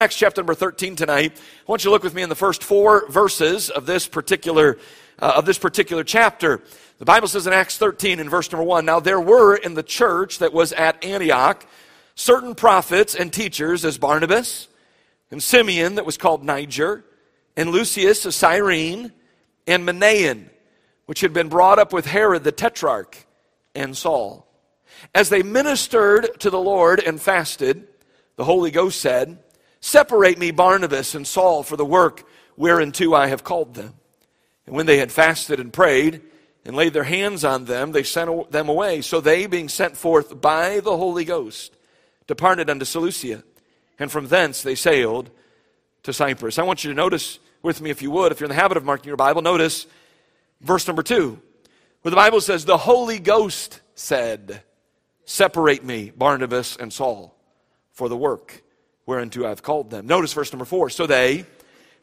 Acts chapter number 13 tonight. I want you to look with me in the first four verses of this particular, uh, of this particular chapter. The Bible says in Acts 13 in verse number 1 Now there were in the church that was at Antioch certain prophets and teachers as Barnabas, and Simeon that was called Niger, and Lucius of Cyrene, and Manaen, which had been brought up with Herod the Tetrarch, and Saul. As they ministered to the Lord and fasted, the Holy Ghost said, Separate me, Barnabas and Saul, for the work whereunto I have called them. And when they had fasted and prayed and laid their hands on them, they sent them away. So they, being sent forth by the Holy Ghost, departed unto Seleucia. And from thence they sailed to Cyprus. I want you to notice with me, if you would, if you're in the habit of marking your Bible, notice verse number two, where the Bible says, The Holy Ghost said, Separate me, Barnabas and Saul, for the work whereunto I've called them. Notice verse number four. So they,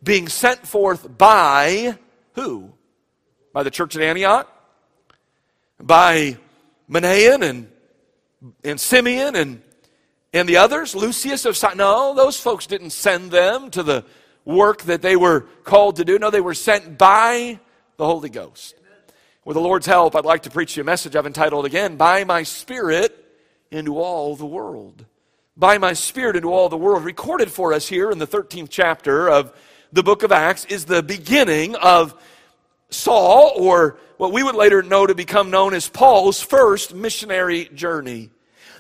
being sent forth by who? By the church at Antioch? By Manaen and, and Simeon and, and the others? Lucius of Cy- No, those folks didn't send them to the work that they were called to do. No, they were sent by the Holy Ghost. With the Lord's help, I'd like to preach you a message I've entitled again, By My Spirit into All the World by my Spirit into all the world, recorded for us here in the 13th chapter of the book of Acts, is the beginning of Saul, or what we would later know to become known as Paul's first missionary journey.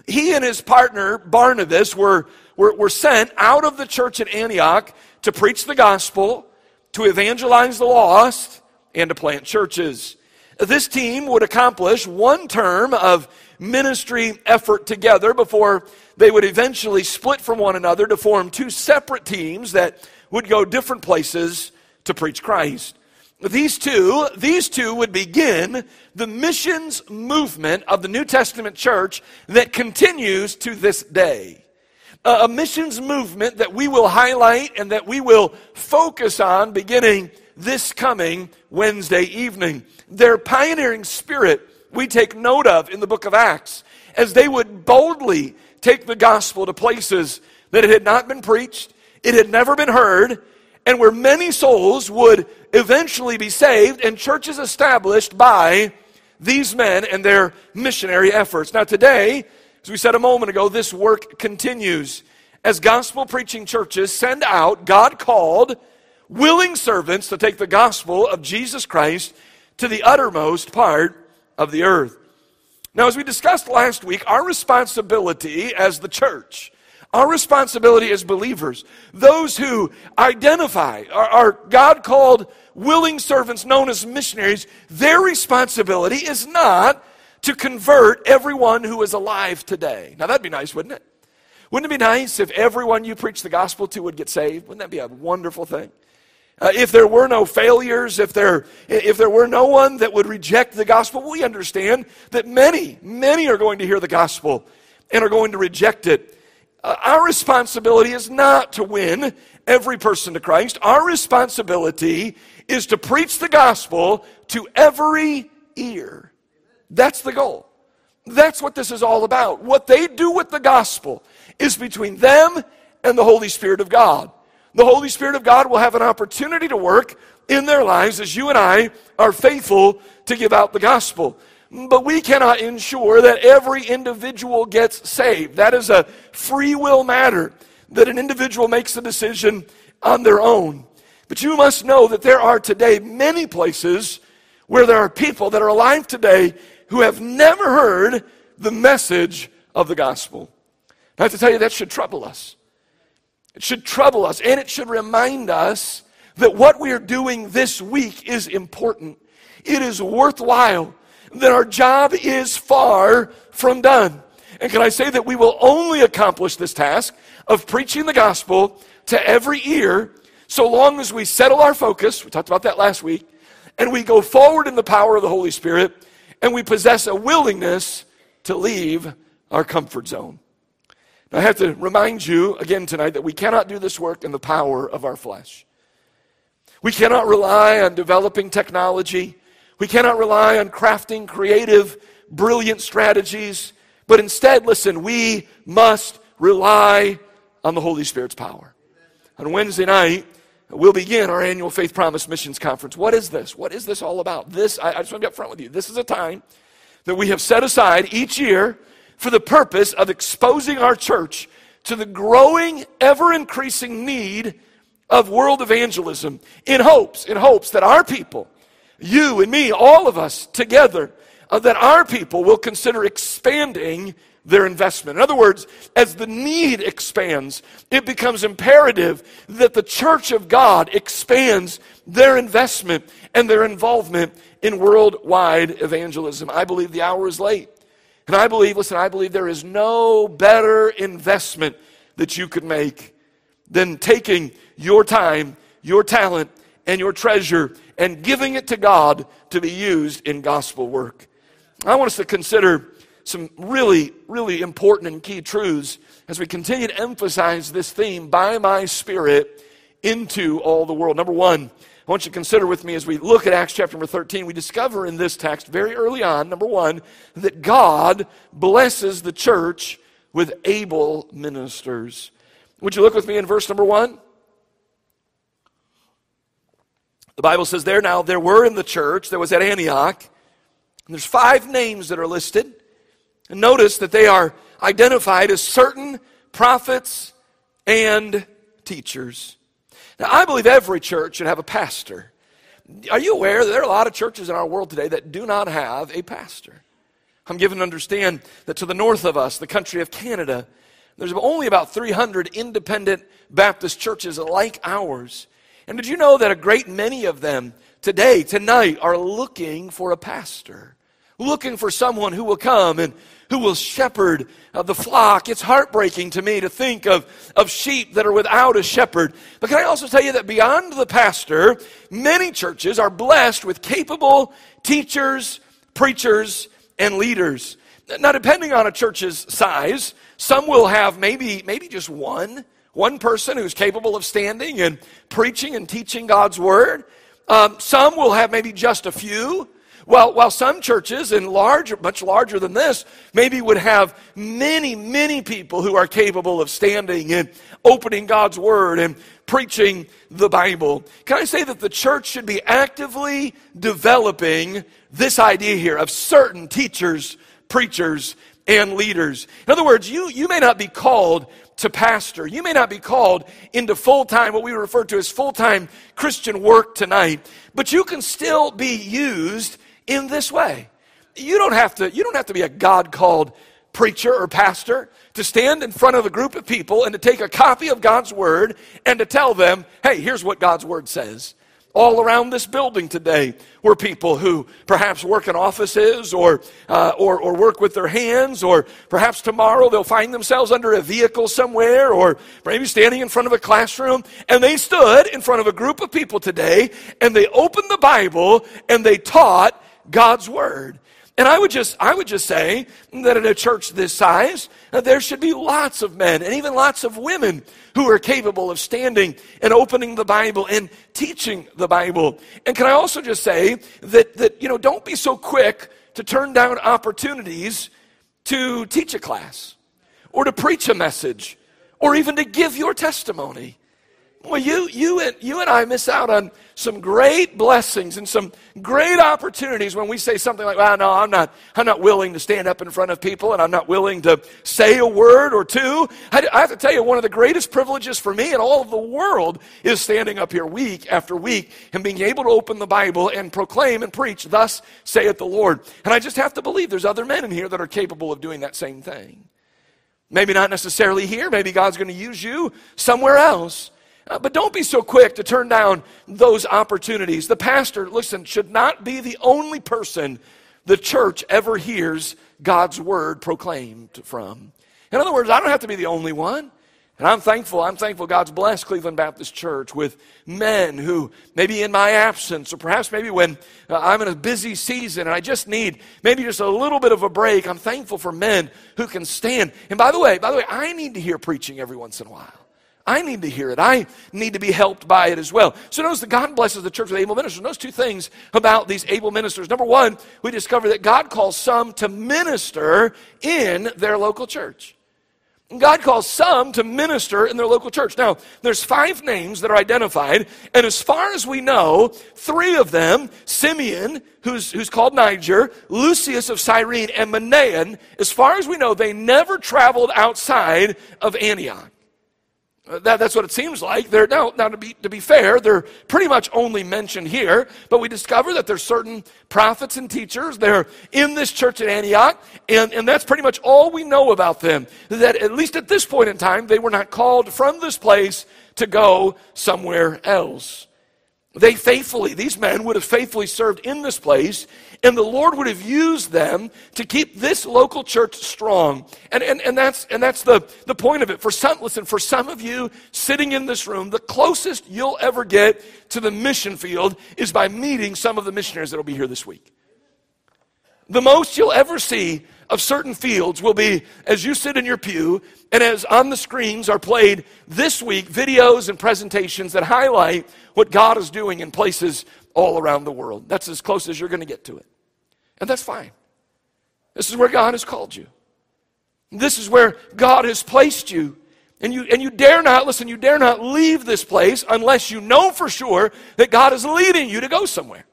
He and his partner, Barnabas, were, were, were sent out of the church at Antioch to preach the gospel, to evangelize the lost, and to plant churches. This team would accomplish one term of ministry effort together before they would eventually split from one another to form two separate teams that would go different places to preach Christ. These two, these two would begin the missions movement of the New Testament church that continues to this day. A missions movement that we will highlight and that we will focus on beginning this coming Wednesday evening. Their pioneering spirit we take note of in the book of Acts as they would boldly take the gospel to places that it had not been preached, it had never been heard, and where many souls would eventually be saved and churches established by these men and their missionary efforts. Now, today, as we said a moment ago, this work continues as gospel preaching churches send out God called, willing servants to take the gospel of Jesus Christ to the uttermost part of the earth. Now, as we discussed last week, our responsibility as the church, our responsibility as believers, those who identify, are, are God called willing servants known as missionaries, their responsibility is not to convert everyone who is alive today. Now, that'd be nice, wouldn't it? Wouldn't it be nice if everyone you preach the gospel to would get saved? Wouldn't that be a wonderful thing? Uh, if there were no failures, if there, if there were no one that would reject the gospel, we understand that many, many are going to hear the gospel and are going to reject it. Uh, our responsibility is not to win every person to Christ. Our responsibility is to preach the gospel to every ear. That's the goal. That's what this is all about. What they do with the gospel is between them and the Holy Spirit of God the Holy Spirit of God will have an opportunity to work in their lives as you and I are faithful to give out the gospel. But we cannot ensure that every individual gets saved. That is a free will matter, that an individual makes a decision on their own. But you must know that there are today many places where there are people that are alive today who have never heard the message of the gospel. I have to tell you, that should trouble us. It should trouble us and it should remind us that what we are doing this week is important. It is worthwhile, that our job is far from done. And can I say that we will only accomplish this task of preaching the gospel to every ear so long as we settle our focus, we talked about that last week, and we go forward in the power of the Holy Spirit, and we possess a willingness to leave our comfort zone. I have to remind you again tonight that we cannot do this work in the power of our flesh. We cannot rely on developing technology. We cannot rely on crafting creative, brilliant strategies. But instead, listen, we must rely on the Holy Spirit's power. on Wednesday night, we'll begin our annual Faith Promise Missions Conference. What is this? What is this all about? This, I, I just want to be upfront with you. This is a time that we have set aside each year for the purpose of exposing our church to the growing, ever increasing need of world evangelism in hopes, in hopes that our people, you and me, all of us together, uh, that our people will consider expanding their investment. In other words, as the need expands, it becomes imperative that the church of God expands their investment and their involvement in worldwide evangelism. I believe the hour is late. And I believe, listen, I believe there is no better investment that you could make than taking your time, your talent, and your treasure and giving it to God to be used in gospel work. I want us to consider some really, really important and key truths as we continue to emphasize this theme by my Spirit into all the world. Number one, I want you to consider with me as we look at Acts chapter number 13, we discover in this text very early on, number one, that God blesses the church with able ministers. Would you look with me in verse number one? The Bible says there now, there were in the church that was at Antioch, and there's five names that are listed. And notice that they are identified as certain prophets and teachers. Now, I believe every church should have a pastor. Are you aware that there are a lot of churches in our world today that do not have a pastor? I'm given to understand that to the north of us, the country of Canada, there's only about 300 independent Baptist churches like ours. And did you know that a great many of them today, tonight, are looking for a pastor? Looking for someone who will come and who will shepherd uh, the flock. It's heartbreaking to me to think of, of sheep that are without a shepherd. But can I also tell you that beyond the pastor, many churches are blessed with capable teachers, preachers, and leaders. Now, depending on a church's size, some will have maybe, maybe just one, one person who's capable of standing and preaching and teaching God's word. Um, some will have maybe just a few. While, while some churches, and large, much larger than this, maybe would have many, many people who are capable of standing and opening God's Word and preaching the Bible. Can I say that the church should be actively developing this idea here of certain teachers, preachers, and leaders? In other words, you, you may not be called to pastor. You may not be called into full time, what we refer to as full time Christian work tonight, but you can still be used in this way. You don't have to, you don't have to be a God called preacher or pastor to stand in front of a group of people and to take a copy of God's word and to tell them, hey, here's what God's word says. All around this building today were people who perhaps work in offices or, uh, or, or work with their hands, or perhaps tomorrow they'll find themselves under a vehicle somewhere, or maybe standing in front of a classroom. And they stood in front of a group of people today and they opened the Bible and they taught God's word. And I would just, I would just say that in a church this size, uh, there should be lots of men and even lots of women who are capable of standing and opening the Bible and teaching the Bible. And can I also just say that, that you know, don't be so quick to turn down opportunities to teach a class or to preach a message or even to give your testimony. Well, you, you, and, you and I miss out on some great blessings and some great opportunities when we say something like, well, no, I'm not, I'm not willing to stand up in front of people and I'm not willing to say a word or two. I, I have to tell you, one of the greatest privileges for me in all of the world is standing up here week after week and being able to open the Bible and proclaim and preach, thus saith the Lord. And I just have to believe there's other men in here that are capable of doing that same thing. Maybe not necessarily here. Maybe God's going to use you somewhere else. Uh, but don't be so quick to turn down those opportunities. The pastor, listen, should not be the only person the church ever hears God's word proclaimed from. In other words, I don't have to be the only one. And I'm thankful, I'm thankful God's blessed Cleveland Baptist Church with men who, maybe in my absence, or perhaps maybe when uh, I'm in a busy season and I just need maybe just a little bit of a break, I'm thankful for men who can stand. And by the way, by the way, I need to hear preaching every once in a while. I need to hear it. I need to be helped by it as well. So notice that God blesses the church with able ministers. Notice two things about these able ministers. Number one, we discover that God calls some to minister in their local church. God calls some to minister in their local church. Now, there's five names that are identified, and as far as we know, three of them, Simeon, who's, who's called Niger, Lucius of Cyrene, and Manaen, as far as we know, they never traveled outside of Antioch. That, that's what it seems like. They're now, now to be to be fair, they're pretty much only mentioned here, but we discover that there's certain prophets and teachers. They're in this church at Antioch, and, and that's pretty much all we know about them. That at least at this point in time, they were not called from this place to go somewhere else. They faithfully, these men would have faithfully served in this place, and the Lord would have used them to keep this local church strong. And, and, and, that's, and that's the, the point of it. For some, listen, for some of you sitting in this room, the closest you'll ever get to the mission field is by meeting some of the missionaries that will be here this week. The most you'll ever see of certain fields will be as you sit in your pew and as on the screens are played this week videos and presentations that highlight what God is doing in places all around the world. That's as close as you're going to get to it. And that's fine. This is where God has called you. This is where God has placed you. And you, and you dare not, listen, you dare not leave this place unless you know for sure that God is leading you to go somewhere.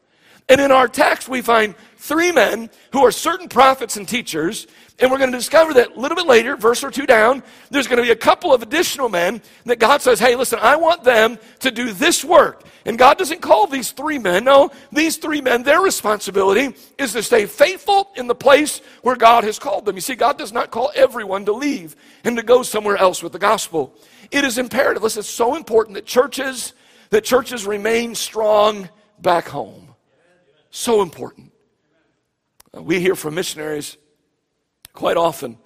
And in our text, we find three men who are certain prophets and teachers. And we're going to discover that a little bit later, verse or two down, there's going to be a couple of additional men that God says, hey, listen, I want them to do this work. And God doesn't call these three men. No, these three men, their responsibility is to stay faithful in the place where God has called them. You see, God does not call everyone to leave and to go somewhere else with the gospel. It is imperative. Listen, it's so important that churches, that churches remain strong back home. So important. Uh, we hear from missionaries quite often.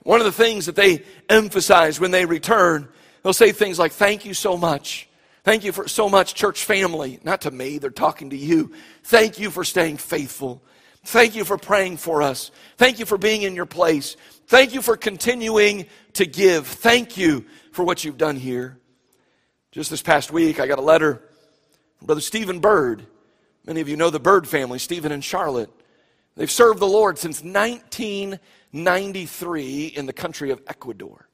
One of the things that they emphasize when they return, they'll say things like, Thank you so much. Thank you for so much, church family. Not to me, they're talking to you. Thank you for staying faithful. Thank you for praying for us. Thank you for being in your place. Thank you for continuing to give. Thank you for what you've done here. Just this past week, I got a letter from Brother Stephen Bird. Many of you know the Bird family, Stephen and Charlotte. They've served the Lord since 1993 in the country of Ecuador.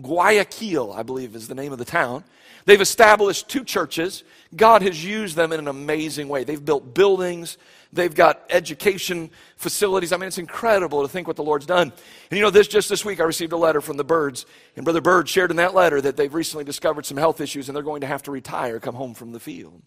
Guayaquil, I believe, is the name of the town. They've established two churches. God has used them in an amazing way. They've built buildings, they've got education facilities. I mean, it's incredible to think what the Lord's done. And you know, this just this week I received a letter from the Birds, and Brother Bird shared in that letter that they've recently discovered some health issues and they're going to have to retire, come home from the field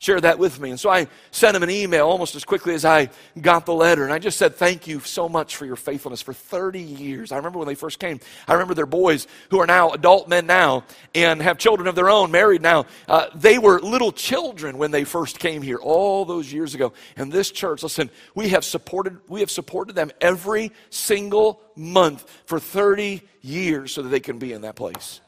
shared that with me. And so I sent him an email almost as quickly as I got the letter. And I just said, Thank you so much for your faithfulness for 30 years. I remember when they first came. I remember their boys who are now adult men now and have children of their own, married now. Uh, they were little children when they first came here all those years ago. And this church, listen, we have supported, we have supported them every single month for 30 years so that they can be in that place.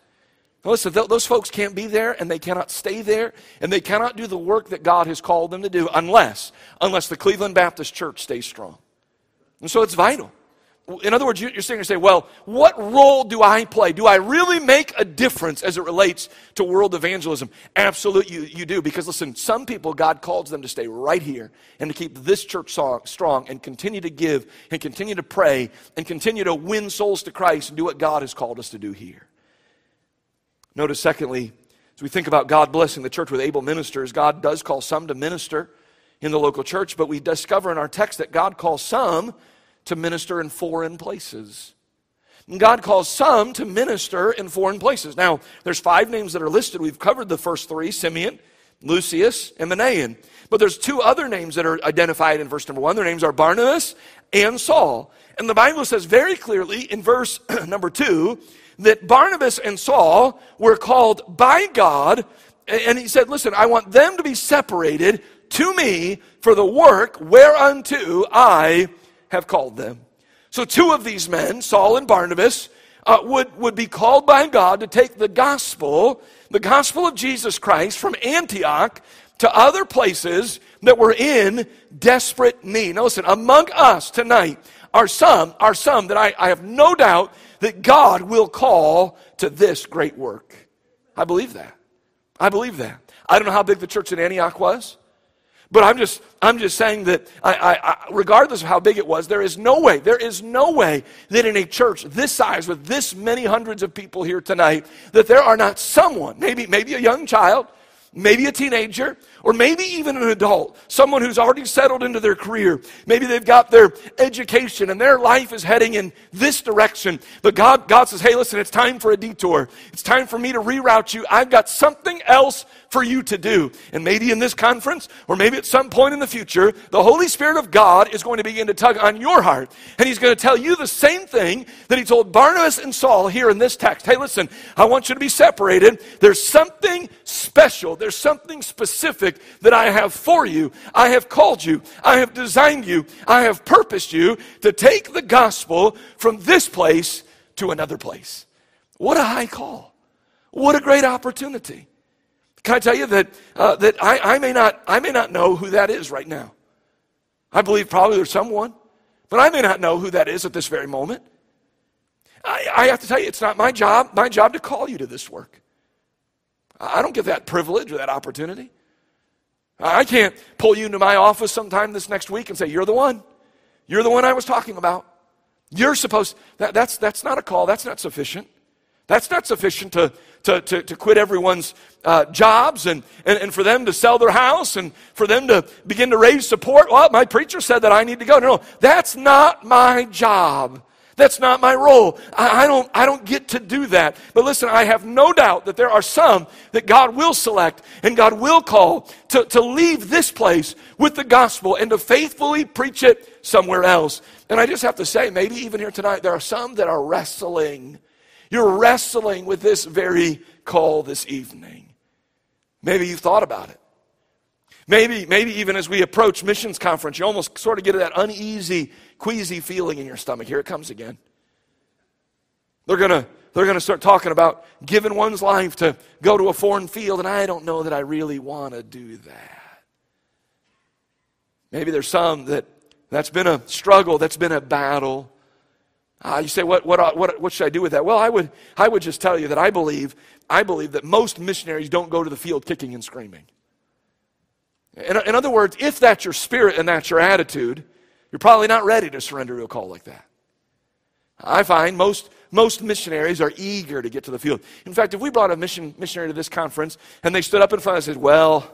Listen, those folks can't be there and they cannot stay there and they cannot do the work that God has called them to do unless, unless the Cleveland Baptist Church stays strong. And so it's vital. In other words, you're sitting here saying, well, what role do I play? Do I really make a difference as it relates to world evangelism? Absolutely, you, you do. Because listen, some people, God calls them to stay right here and to keep this church strong and continue to give and continue to pray and continue to win souls to Christ and do what God has called us to do here. Notice, secondly, as we think about God blessing the church with able ministers, God does call some to minister in the local church, but we discover in our text that God calls some to minister in foreign places. God calls some to minister in foreign places. Now, there's five names that are listed. We've covered the first three Simeon, Lucius, and Manaen. But there's two other names that are identified in verse number one. Their names are Barnabas and Saul. And the Bible says very clearly in verse number two that Barnabas and Saul were called by God, and he said, Listen, I want them to be separated to me for the work whereunto I have called them. So, two of these men, Saul and Barnabas, uh, would, would be called by God to take the gospel, the gospel of Jesus Christ, from Antioch to other places that were in desperate need. Now, listen, among us tonight are some, are some that I, I have no doubt that God will call to this great work. I believe that. I believe that. I don't know how big the church in Antioch was, But I'm just, I'm just saying that I, I, I, regardless of how big it was, there is no way, there is no way that in a church this size with this many hundreds of people here tonight, that there are not someone, maybe, maybe a young child, maybe a teenager, or maybe even an adult, someone who's already settled into their career. Maybe they've got their education and their life is heading in this direction. But God, God says, hey, listen, it's time for a detour. It's time for me to reroute you. I've got something else for you to do. And maybe in this conference, or maybe at some point in the future, the Holy Spirit of God is going to begin to tug on your heart. And He's going to tell you the same thing that He told Barnabas and Saul here in this text. Hey, listen, I want you to be separated. There's something special, there's something specific that I have for you. I have called you, I have designed you, I have purposed you to take the gospel from this place to another place. What a high call. What a great opportunity. Can I tell you that, uh, that I, I, may not, I may not know who that is right now? I believe probably there's someone, but I may not know who that is at this very moment. I, I have to tell you, it's not my job, my job to call you to this work. I don't get that privilege or that opportunity. I can't pull you into my office sometime this next week and say, You're the one. You're the one I was talking about. You're supposed, that, that's, that's not a call. That's not sufficient. That's not sufficient to, to, to, to quit everyone's uh, jobs and, and, and for them to sell their house and for them to begin to raise support. Well, my preacher said that I need to go. No, no, that's not my job. That's not my role. I, I, don't, I don't get to do that. But listen, I have no doubt that there are some that God will select and God will call to, to leave this place with the gospel and to faithfully preach it somewhere else. And I just have to say, maybe even here tonight, there are some that are wrestling. You're wrestling with this very call this evening. Maybe you've thought about it. Maybe, maybe even as we approach missions conference, you almost sort of get that uneasy, queasy feeling in your stomach. Here it comes again. They're gonna, they're gonna start talking about giving one's life to go to a foreign field, and I don't know that I really want to do that. Maybe there's some that that's been a struggle, that's been a battle. Uh, you say, what, what, what, what should I do with that? Well, I would, I would just tell you that I believe, I believe that most missionaries don't go to the field kicking and screaming. In, in other words, if that's your spirit and that's your attitude, you're probably not ready to surrender to a call like that. I find most, most missionaries are eager to get to the field. In fact, if we brought a mission, missionary to this conference and they stood up in front and said, Well,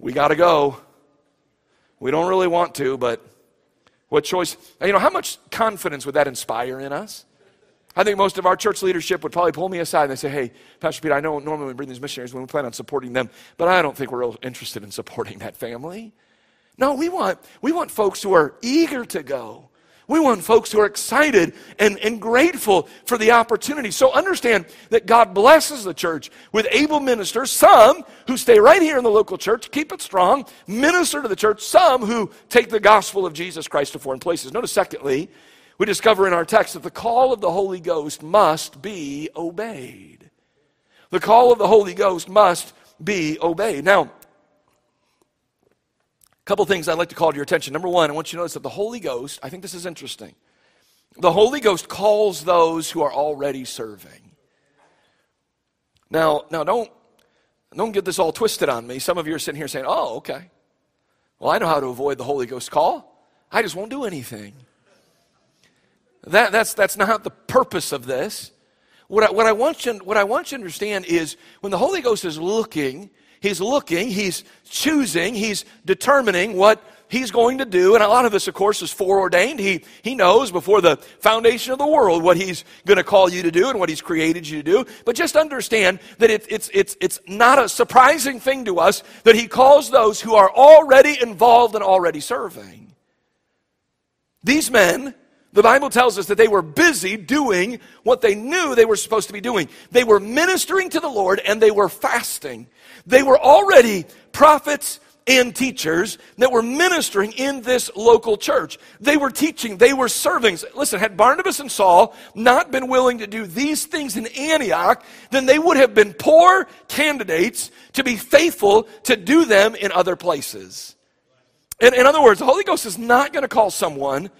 we got to go. We don't really want to, but what choice? You know, how much confidence would that inspire in us? I think most of our church leadership would probably pull me aside and say, Hey, Pastor Pete, I know normally we bring these missionaries when we plan on supporting them, but I don't think we're real interested in supporting that family. No, we want, we want folks who are eager to go. We want folks who are excited and, and grateful for the opportunity. So understand that God blesses the church with able ministers, some who stay right here in the local church, keep it strong, minister to the church, some who take the gospel of Jesus Christ to foreign places. Notice, secondly, we discover in our text that the call of the Holy Ghost must be obeyed. The call of the Holy Ghost must be obeyed. Now, a couple things I'd like to call to your attention. Number one, I want you to notice that the Holy Ghost, I think this is interesting. The Holy Ghost calls those who are already serving. Now, now don't, don't get this all twisted on me. Some of you are sitting here saying, oh, okay. Well, I know how to avoid the Holy Ghost call. I just won't do anything. That, that's, that's not the purpose of this. What I, what, I want you, what I want you to understand is when the Holy Ghost is looking, He's looking, He's choosing, He's determining what He's going to do. And a lot of this, of course, is foreordained. He, he knows before the foundation of the world what He's going to call you to do and what He's created you to do. But just understand that it, it's, it's, it's not a surprising thing to us that He calls those who are already involved and already serving. These men, the Bible tells us that they were busy doing what they knew they were supposed to be doing. They were ministering to the Lord and they were fasting. They were already prophets and teachers that were ministering in this local church. They were teaching, they were serving. Listen, had Barnabas and Saul not been willing to do these things in Antioch, then they would have been poor candidates to be faithful to do them in other places. In, in other words, the Holy Ghost is not going to call someone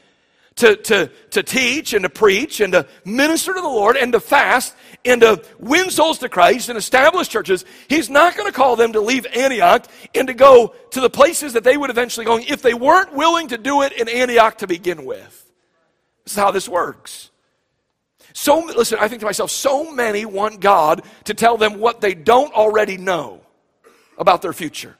to, to, to teach and to preach and to minister to the Lord and to fast and to win souls to Christ and establish churches, he's not going to call them to leave Antioch and to go to the places that they would eventually go if they weren't willing to do it in Antioch to begin with. This is how this works. So, listen, I think to myself, so many want God to tell them what they don't already know about their future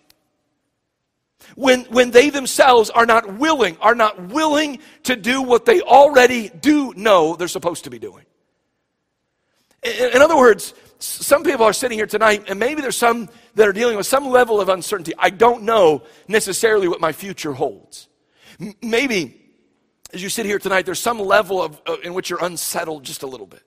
when, when they themselves are not willing, are not willing to do what they already do know they're supposed to be doing. In, in other words, some people are sitting here tonight, and maybe there's some that are dealing with some level of uncertainty. I don't know necessarily what my future holds. M- maybe as you sit here tonight, there's some level of, uh, in which you're unsettled just a little bit.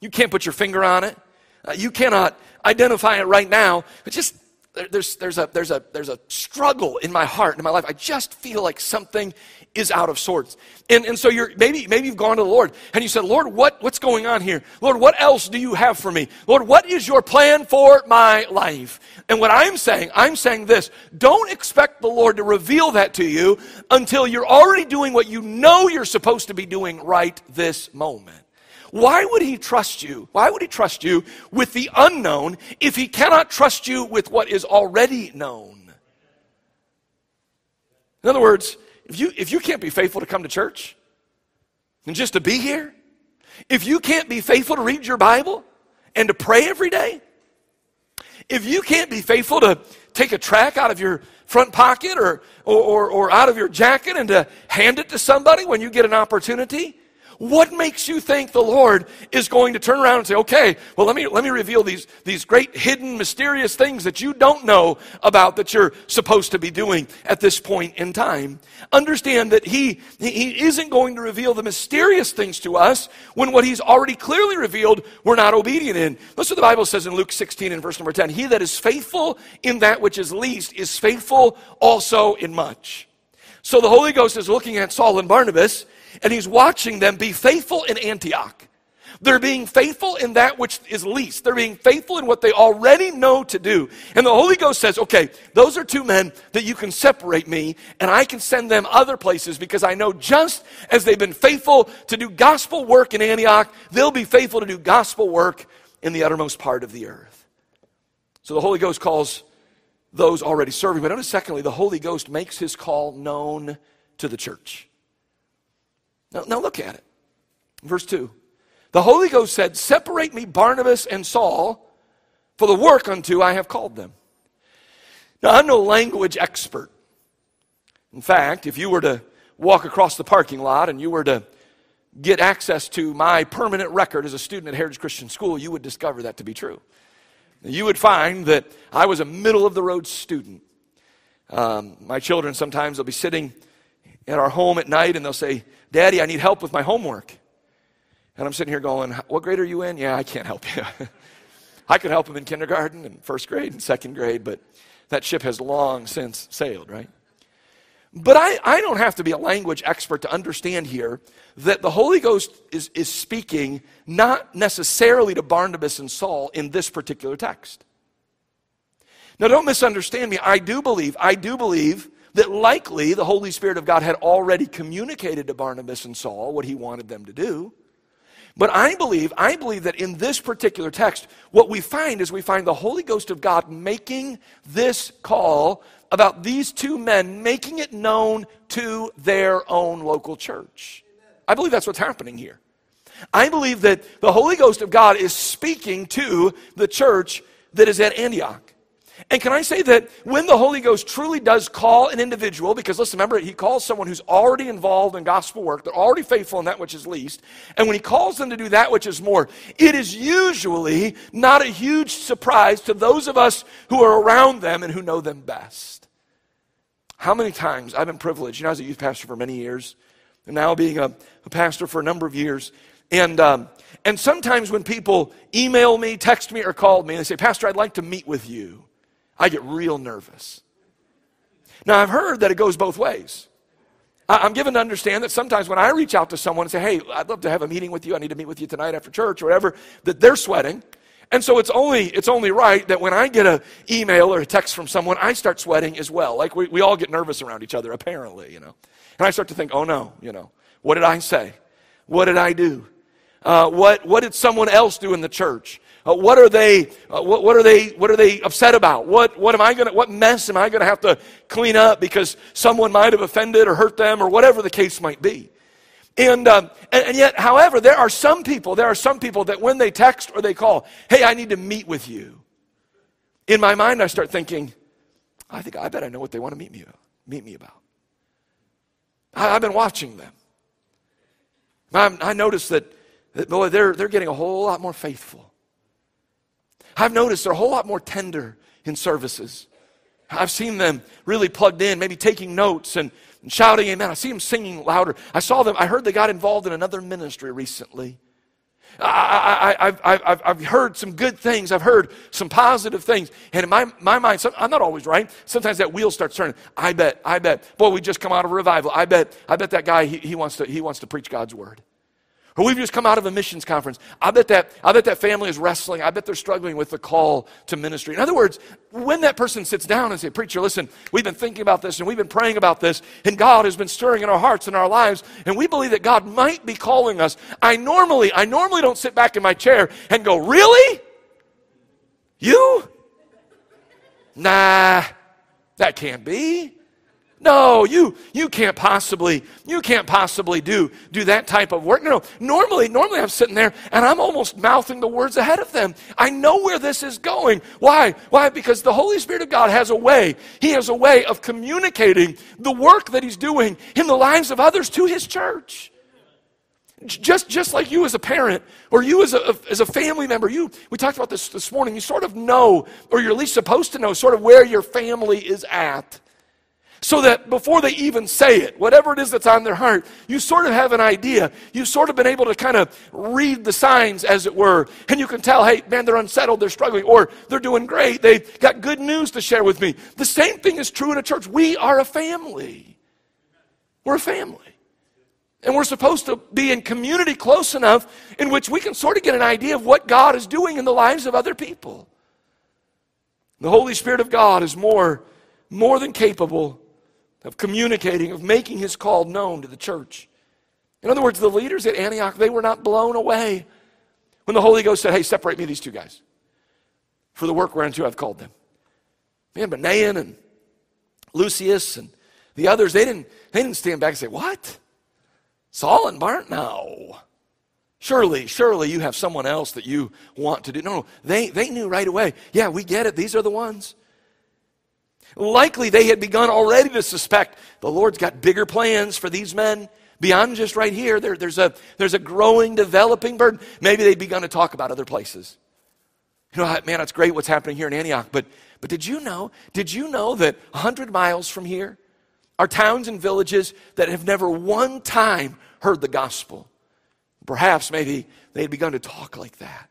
You can't put your finger on it. Uh, you cannot identify it right now, but just there's, there's, a, there's, a, there's a struggle in my heart in my life. I just feel like something is out of sorts. And, and so you're, maybe, maybe you've gone to the Lord and you said, Lord, what, what's going on here? Lord, what else do you have for me? Lord, what is your plan for my life? And what I'm saying, I'm saying this don't expect the Lord to reveal that to you until you're already doing what you know you're supposed to be doing right this moment. Why would he trust you? Why would he trust you with the unknown if he cannot trust you with what is already known? In other words, if you, if you can't be faithful to come to church and just to be here, if you can't be faithful to read your Bible and to pray every day, if you can't be faithful to take a track out of your front pocket or, or, or, or out of your jacket and to hand it to somebody when you get an opportunity, what makes you think the Lord is going to turn around and say, okay, well, let me, let me reveal these, these great hidden, mysterious things that you don't know about that you're supposed to be doing at this point in time? Understand that He, he isn't going to reveal the mysterious things to us when what He's already clearly revealed we're not obedient in. Listen what the Bible says in Luke 16 and verse number 10. He that is faithful in that which is least is faithful also in much. So the Holy Ghost is looking at Saul and Barnabas and he's watching them be faithful in Antioch. They're being faithful in that which is least. They're being faithful in what they already know to do. And the Holy Ghost says, okay, those are two men that you can separate me, and I can send them other places because I know just as they've been faithful to do gospel work in Antioch, they'll be faithful to do gospel work in the uttermost part of the earth. So the Holy Ghost calls those already serving. But notice, secondly, the Holy Ghost makes his call known to the church. Now, now look at it. Verse 2. The Holy Ghost said, Separate me, Barnabas and Saul, for the work unto I have called them. Now, I'm no language expert. In fact, if you were to walk across the parking lot and you were to get access to my permanent record as a student at Heritage Christian School, you would discover that to be true. You would find that I was a middle of the road student. Um, my children sometimes will be sitting at our home at night and they'll say, Daddy, I need help with my homework. And I'm sitting here going, What grade are you in? Yeah, I can't help you. I could help him in kindergarten and first grade and second grade, but that ship has long since sailed, right? But I, I don't have to be a language expert to understand here that the Holy Ghost is, is speaking not necessarily to Barnabas and Saul in this particular text. Now, don't misunderstand me. I do believe, I do believe that likely the Holy Spirit of God had already communicated to Barnabas and Saul what he wanted them to do. But I believe, I believe that in this particular text, what we find is we find the Holy Ghost of God making this call about these two men, making it known to their own local church. I believe that's what's happening here. I believe that the Holy Ghost of God is speaking to the church that is at Antioch. And can I say that when the Holy Ghost truly does call an individual, because listen, remember, he calls someone who's already involved in gospel work, they're already faithful in that which is least, and when he calls them to do that which is more, it is usually not a huge surprise to those of us who are around them and who know them best. How many times I've been privileged, you know, I was a youth pastor for many years, and now being a, a pastor for a number of years, and, um, and sometimes when people email me, text me, or call me, and they say, Pastor, I'd like to meet with you. I get real nervous. Now, I've heard that it goes both ways. I'm given to understand that sometimes when I reach out to someone and say, hey, I'd love to have a meeting with you, I need to meet with you tonight after church or whatever, that they're sweating. And so it's only, it's only right that when I get an email or a text from someone, I start sweating as well. Like we, we all get nervous around each other, apparently, you know. And I start to think, oh no, you know, What did I say? What did I do? Uh, what, what did someone else do in the church? Uh, what are they? Uh, what, what, are they? What are they upset about? What what am I to? What mess am I going to have to clean up because someone might have offended or hurt them or whatever the case might be? And, um, and, and yet, however, there are some people. There are some people that when they text or they call, "Hey, I need to meet with you." In my mind, I start thinking, "I think I bet I know what they want to meet me about, meet me about." I, have been watching them. I, I noticed that, that boy, they're they're getting a whole lot more faithful. I've noticed they're a whole lot more tender in services. I've seen them really plugged in, maybe taking notes and, and shouting amen. I see them singing louder. I saw them, I heard they got involved in another ministry recently. I, have heard some good things. I've heard some positive things. And in my, my mind, some, I'm not always right. Sometimes that wheel starts turning. I bet, I bet. Boy, we just come out of revival. I bet, I bet that guy, he, he, wants to, he wants to preach God's word. Or we've just come out of a missions conference. I bet that, I bet that family is wrestling. I bet they're struggling with the call to ministry. In other words, when that person sits down and says, Preacher, listen, we've been thinking about this and we've been praying about this, and God has been stirring in our hearts and our lives, and we believe that God might be calling us. I normally, I normally don't sit back in my chair and go, Really? You? Nah, that can't be. No, you, you can't possibly, you can't possibly do, do that type of work. No, no. Normally, normally I'm sitting there and I'm almost mouthing the words ahead of them. I know where this is going. Why? Why? Because the Holy Spirit of God has a way. He has a way of communicating the work that He's doing in the lives of others to His church. Just, just like you as a parent or you as a, as a family member, you, we talked about this this morning, you sort of know, or you're at least supposed to know, sort of where your family is at so that before they even say it, whatever it is that's on their heart, you sort of have an idea. You've sort of been able to kind of read the signs, as it were, and you can tell, hey, man, they're unsettled, they're struggling, or they're doing great, they've got good news to share with me. The same thing is true in a church. We are a family. We're a family. And we're supposed to be in community close enough in which we can sort of get an idea of what God is doing in the lives of other people. The Holy Spirit of God is more, more than capable of communicating, of making his call known to the church. In other words, the leaders at Antioch, they were not blown away when the Holy Ghost said, Hey, separate me these two guys for the work whereunto I've called them. Man, but Manaen and Lucius and the others, they didn't, they didn't stand back and say, What? Saul and Bart? No. Surely, surely you have someone else that you want to do. No, no, they, they knew right away. Yeah, we get it. These are the ones. Likely they had begun already to suspect the Lord's got bigger plans for these men beyond just right here. There, there's, a, there's a growing, developing burden. Maybe they'd begun to talk about other places. You know, man, it's great what's happening here in Antioch, but, but did you know, did you know that 100 miles from here are towns and villages that have never one time heard the gospel? Perhaps maybe they had begun to talk like that.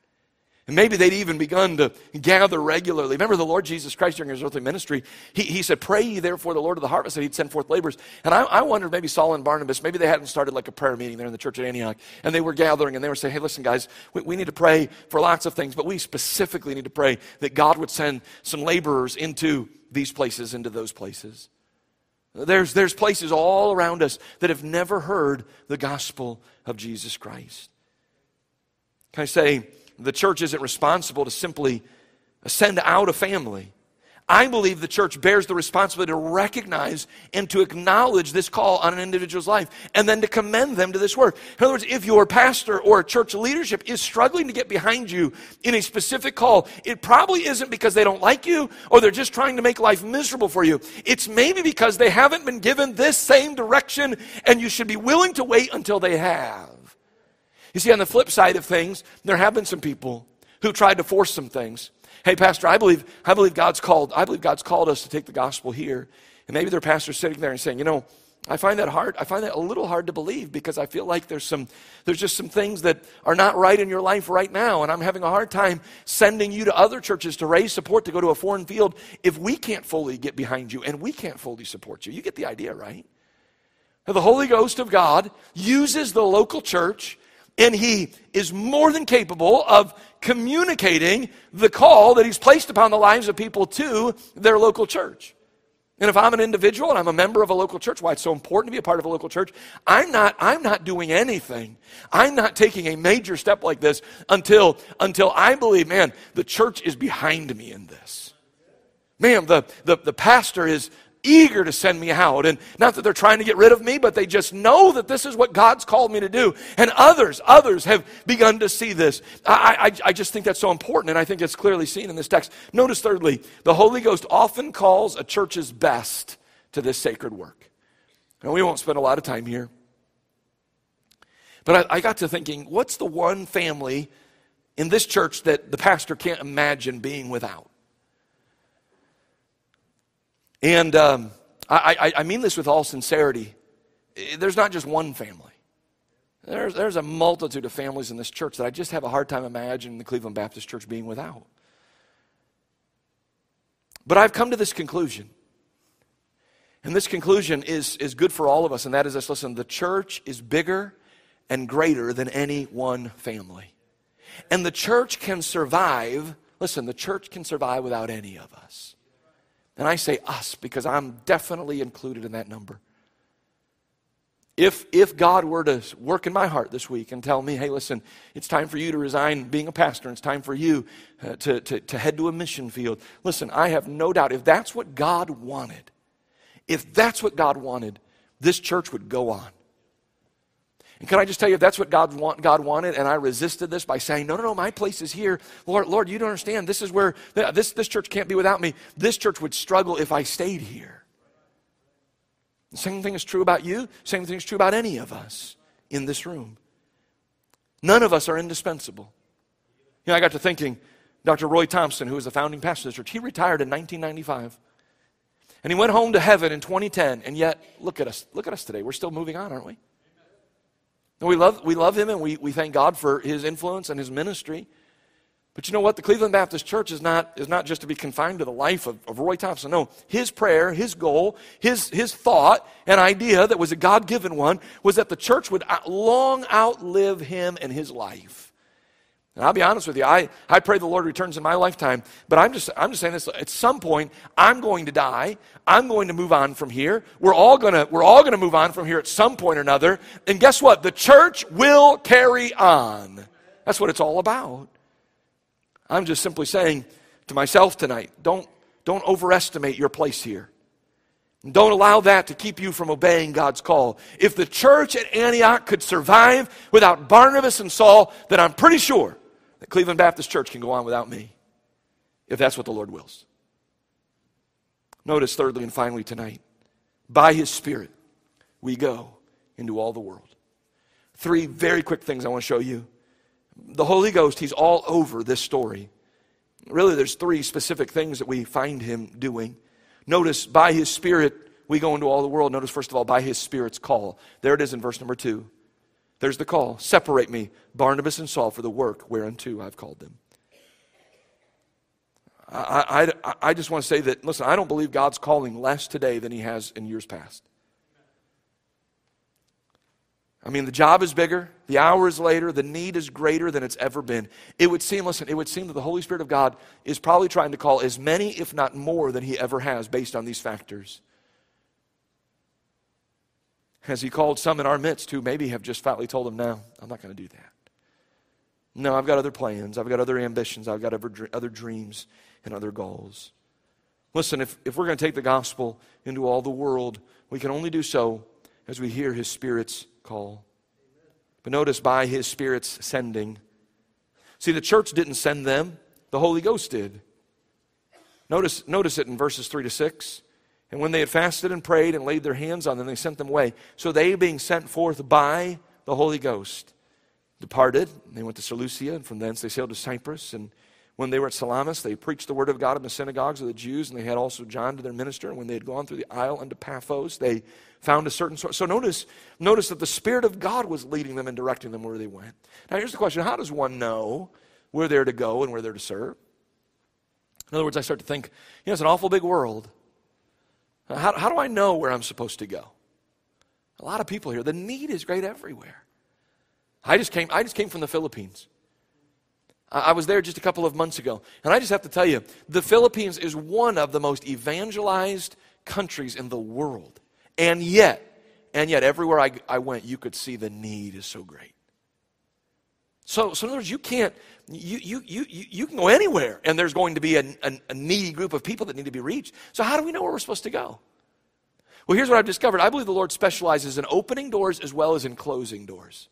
And maybe they'd even begun to gather regularly. Remember the Lord Jesus Christ during his earthly ministry, he, he said, Pray ye therefore the Lord of the harvest that he'd send forth laborers. And I, I wondered maybe Saul and Barnabas, maybe they hadn't started like a prayer meeting there in the church at Antioch. And they were gathering and they were saying, Hey, listen, guys, we, we need to pray for lots of things, but we specifically need to pray that God would send some laborers into these places, into those places. There's, there's places all around us that have never heard the gospel of Jesus Christ. Can I say, the church isn't responsible to simply send out a family. I believe the church bears the responsibility to recognize and to acknowledge this call on an individual's life and then to commend them to this work. In other words, if your pastor or church leadership is struggling to get behind you in a specific call, it probably isn't because they don't like you or they're just trying to make life miserable for you. It's maybe because they haven't been given this same direction and you should be willing to wait until they have. You see, on the flip side of things, there have been some people who tried to force some things. Hey, Pastor, I believe, I believe God's called, I believe God's called us to take the gospel here. And maybe their pastor's sitting there and saying, you know, I find that hard. I find that a little hard to believe because I feel like there's some there's just some things that are not right in your life right now and I'm having a hard time sending you to other churches to raise support to go to a foreign field if we can't fully get behind you and we can't fully support you. You get the idea, right? The Holy Ghost of God uses the local church and he is more than capable of communicating the call that he's placed upon the lives of people to their local church. And if I'm an individual and I'm a member of a local church, why it's so important to be a part of a local church, I'm not, I'm not doing anything. I'm not taking a major step like this until, until I believe, man, the church is behind me in this. Man, the, the, the pastor is, eager to send me out. And not that they're trying to get rid of me, but they just know that this is what God's called me to do. And others, others have begun to see this. I, I, I just think that's so important, and I think it's clearly seen in this text. Notice, thirdly, the Holy Ghost often calls a church's best to this sacred work. Now, we won't spend a lot of time here. But I, I got to thinking, what's the one family in this church that the pastor can't imagine being without? And um, I, I, I mean this with all sincerity. There's not just one family. There's, there's a multitude of families in this church that I just have a hard time imagining the Cleveland Baptist Church being without. But I've come to this conclusion. And this conclusion is, is good for all of us, and that is this listen, the church is bigger and greater than any one family. And the church can survive, listen, the church can survive without any of us. And I say us because I'm definitely included in that number. If, if God were to work in my heart this week and tell me, hey, listen, it's time for you to resign being a pastor, and it's time for you uh, to, to, to head to a mission field, listen, I have no doubt if that's what God wanted, if that's what God wanted, this church would go on. And can I just tell you, that's what God, want, God wanted, and I resisted this by saying, no, no, no, my place is here. Lord, Lord, you don't understand. This is where, this, this church can't be without me. This church would struggle if I stayed here. The same thing is true about you. Same thing is true about any of us in this room. None of us are indispensable. You know, I got to thinking, Dr. Roy Thompson, who was the founding pastor of this church, he retired in 1995. And he went home to heaven in 2010. And yet, look at us. Look at us today. We're still moving on, aren't we? And we love, we love him and we, we thank God for his influence and his ministry. But you know what? The Cleveland Baptist Church is not, is not just to be confined to the life of, of Roy Thompson. No, his prayer, his goal, his, his thought and idea that was a God given one was that the church would long outlive him and his life. And I'll be honest with you, I, I pray the Lord returns in my lifetime, but I'm just, I'm just saying this at some point, I'm going to die. I'm going to move on from here. We're all gonna, we're all gonna move on from here at some point or another. And guess what? The church will carry on. That's what it's all about. I'm just simply saying to myself tonight, don't, don't overestimate your place here. Don't allow that to keep you from obeying God's call. If the church at Antioch could survive without Barnabas and Saul, then I'm pretty sure that Cleveland Baptist Church can go on without me, if that's what the Lord wills. Notice, thirdly and finally, tonight, by His Spirit, we go into all the world. Three very quick things I want to show you. The Holy Ghost, He's all over this story. Really, there's three specific things that we find Him doing. Notice, by His Spirit, we go into all the world. Notice, first of all, by His Spirit's call. There it is in verse number two. There's the call Separate me, Barnabas and Saul, for the work whereunto I've called them. I, I, I just want to say that, listen, I don't believe God's calling less today than He has in years past. I mean, the job is bigger, the hour is later, the need is greater than it's ever been. It would seem, listen, it would seem that the Holy Spirit of God is probably trying to call as many, if not more, than He ever has based on these factors. Has he called some in our midst who maybe have just flatly told him, no, I'm not going to do that? No, I've got other plans. I've got other ambitions. I've got other, dreams and other goals. Listen, if, if we're going to take the gospel into all the world, we can only do so as we hear his Spirit's call. But notice by his Spirit's sending. See, the church didn't send them, the Holy Ghost did. Notice, notice it in verses 3 to 6. And when they had fasted and prayed and laid their hands on them, they sent them away. So they, being sent forth by the Holy Ghost, departed. They went to Seleucia, and from thence they sailed to Cyprus. And when they were at Salamis, they preached the word of God in the synagogues of the Jews, and they had also John to their minister. And when they had gone through the isle unto Paphos, they found a certain. So notice, notice that the Spirit of God was leading them and directing them where they went. Now here's the question: How does one know where they're to go and where they're to serve? In other words, I start to think, you know, it's an awful big world. How, how do I know where I'm supposed to go? A lot of people here. The need is great everywhere. I just came, I just came from the Philippines. I, was there just a couple of months ago. And I just have to tell you, the Philippines is one of the most evangelized countries in the world. And yet, and yet, everywhere I, I went, you could see the need is so great. So, so in other words, you can't, you, you, you, you can go anywhere, and there's going to be a, a, a needy group of people that need to be reached. So, how do we know where we're supposed to go? Well, here's what I've discovered I believe the Lord specializes in opening doors as well as in closing doors.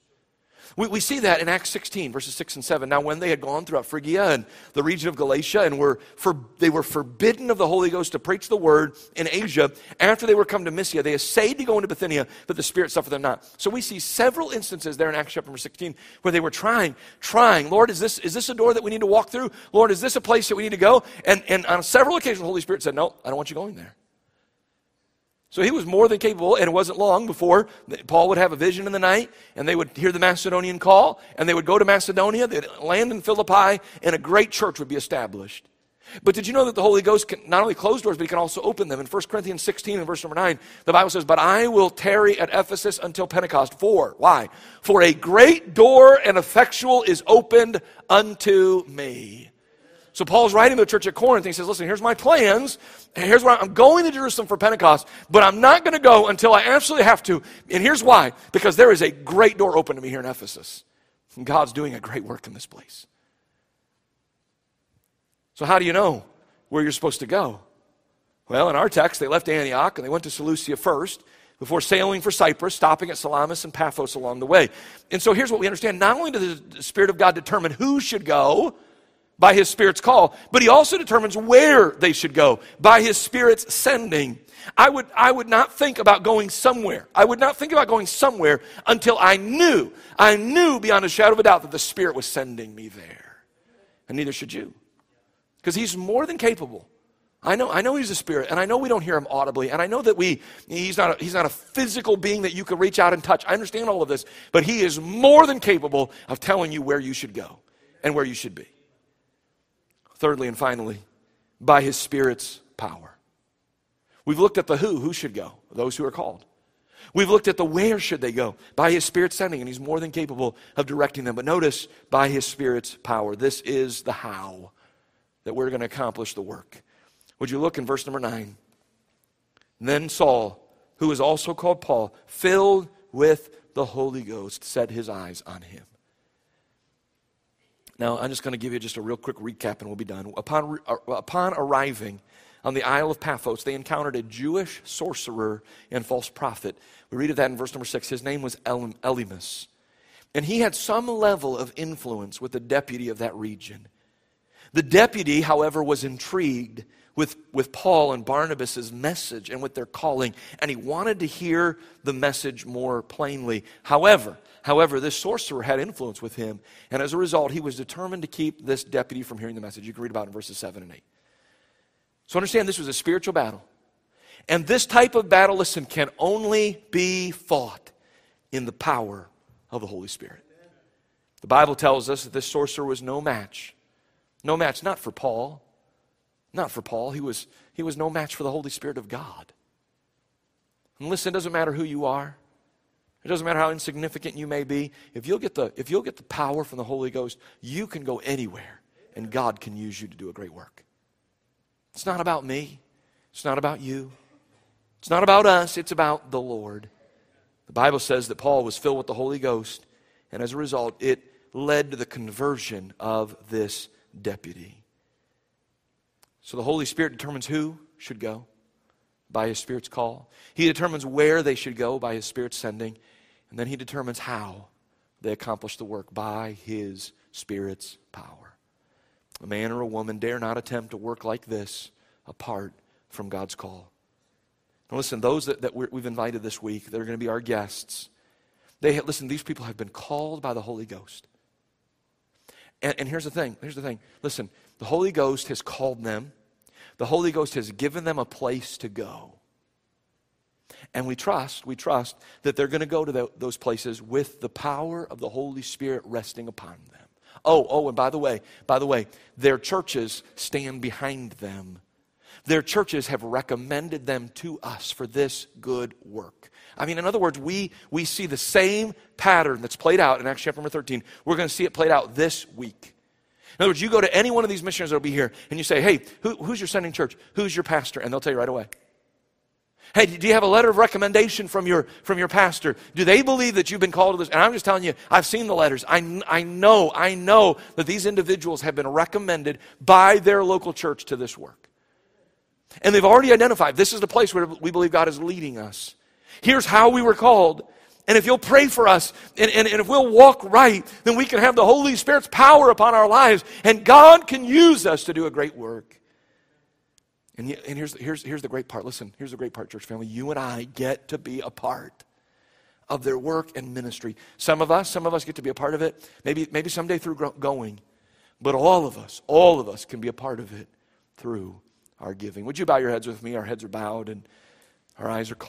We, we see that in Acts 16, verses 6 and 7. Now, when they had gone throughout Phrygia and the region of Galatia and were for, they were forbidden of the Holy Ghost to preach the word in Asia, after they were come to Mysia, they essayed to go into Bithynia, but the Spirit suffered them not. So we see several instances there in Acts chapter 16 where they were trying, trying, Lord, is this, is this a door that we need to walk through? Lord, is this a place that we need to go? And, and on several occasions, the Holy Spirit said, No, I don't want you going there. So he was more than capable, and it wasn't long before Paul would have a vision in the night, and they would hear the Macedonian call, and they would go to Macedonia, they'd land in Philippi, and a great church would be established. But did you know that the Holy Ghost can not only close doors, but he can also open them? In 1 Corinthians 16 and verse number 9, the Bible says, But I will tarry at Ephesus until Pentecost. For, why? For a great door and effectual is opened unto me. So Paul's writing to the church at Corinth. And he says, Listen, here's my plans. Here's why I'm going to Jerusalem for Pentecost, but I'm not going to go until I absolutely have to. And here's why because there is a great door open to me here in Ephesus. And God's doing a great work in this place. So, how do you know where you're supposed to go? Well, in our text, they left Antioch and they went to Seleucia first before sailing for Cyprus, stopping at Salamis and Paphos along the way. And so here's what we understand not only does the Spirit of God determine who should go, by his Spirit's call, but he also determines where they should go by his Spirit's sending. I would, I would not think about going somewhere. I would not think about going somewhere until I knew, I knew beyond a shadow of a doubt that the Spirit was sending me there. And neither should you. Because he's more than capable. I know, I know he's a spirit, and I know we don't hear him audibly, and I know that we, he's not, a, he's not a physical being that you can reach out and touch. I understand all of this, but he is more than capable of telling you where you should go and where you should be. Thirdly and finally, by his Spirit's power. We've looked at the who, who should go, those who are called. We've looked at the where should they go, by his Spirit sending, and he's more than capable of directing them. But notice, by his Spirit's power. This is the how that we're going to accomplish the work. Would you look in verse number 9? Then Saul, who is also called Paul, filled with the Holy Ghost, set his eyes on him. Now, I'm just going to give you just a real quick recap and we'll be done. Upon, uh, upon arriving on the Isle of Paphos, they encountered a Jewish sorcerer and false prophet. We read of that in verse number six. His name was Elymas. And he had some level of influence with the deputy of that region. The deputy, however, was intrigued with, with Paul and Barnabas' message and with their calling, and he wanted to hear the message more plainly. However, However, this sorcerer had influence with him, and as a result, he was determined to keep this deputy from hearing the message. You can read about in verses 7 and 8. So understand this was a spiritual battle. And this type of battle, listen, can only be fought in the power of the Holy Spirit. The Bible tells us that this sorcerer was no match. No match, not for Paul. Not for Paul. He was, he was no match for the Holy Spirit of God. And listen, it doesn't matter who you are. It doesn't matter how insignificant you may be. If you'll get the, if you'll get the power from the Holy Ghost, you can go anywhere and God can use you to do a great work. It's not about me. It's not about you. It's not about us. It's about the Lord. The Bible says that Paul was filled with the Holy Ghost, and as a result, it led to the conversion of this deputy. So the Holy Spirit determines who should go by His Spirit's call. He determines where they should go by His Spirit's sending. And then He determines how they accomplish the work by His Spirit's power. A man or a woman dare not attempt to work like this apart from God's call. Now, listen, those that, that we've invited this week, they're going to be our guests. They have, listen, these people have been called by the Holy Ghost. And, and here's the thing here's the thing. Listen, the Holy Ghost has called them the Holy Ghost has given them a place to go. And we trust, we trust that they're going to go to the, those places with the power of the Holy Spirit resting upon them. Oh, oh, and by the way, by the way, their churches stand behind them. Their churches have recommended them to us for this good work. I mean, in other words, we, we see the same pattern that's played out in Acts chapter number 13. We're going to see it played out this week. In other words, you go to any one of these missionaries that will be here and you say, hey, who, who's your sending church? Who's your pastor? And they'll tell you right away. Hey, do you have a letter of recommendation from your, from your pastor? Do they believe that you've been called to this? And I'm just telling you, I've seen the letters. I, I know, I know that these individuals have been recommended by their local church to this work. And they've already identified this is the place where we believe God is leading us. Here's how we were called. And if you'll pray for us and, and, and if we'll walk right, then we can have the Holy Spirit's power upon our lives. And God can use us to do a great work. And, and here's, here's, here's the great part. Listen, here's the great part, church family. You and I get to be a part of their work and ministry. Some of us, some of us get to be a part of it, maybe, maybe someday through going. But all of us, all of us can be a part of it through our giving. Would you bow your heads with me? Our heads are bowed and our eyes are closed.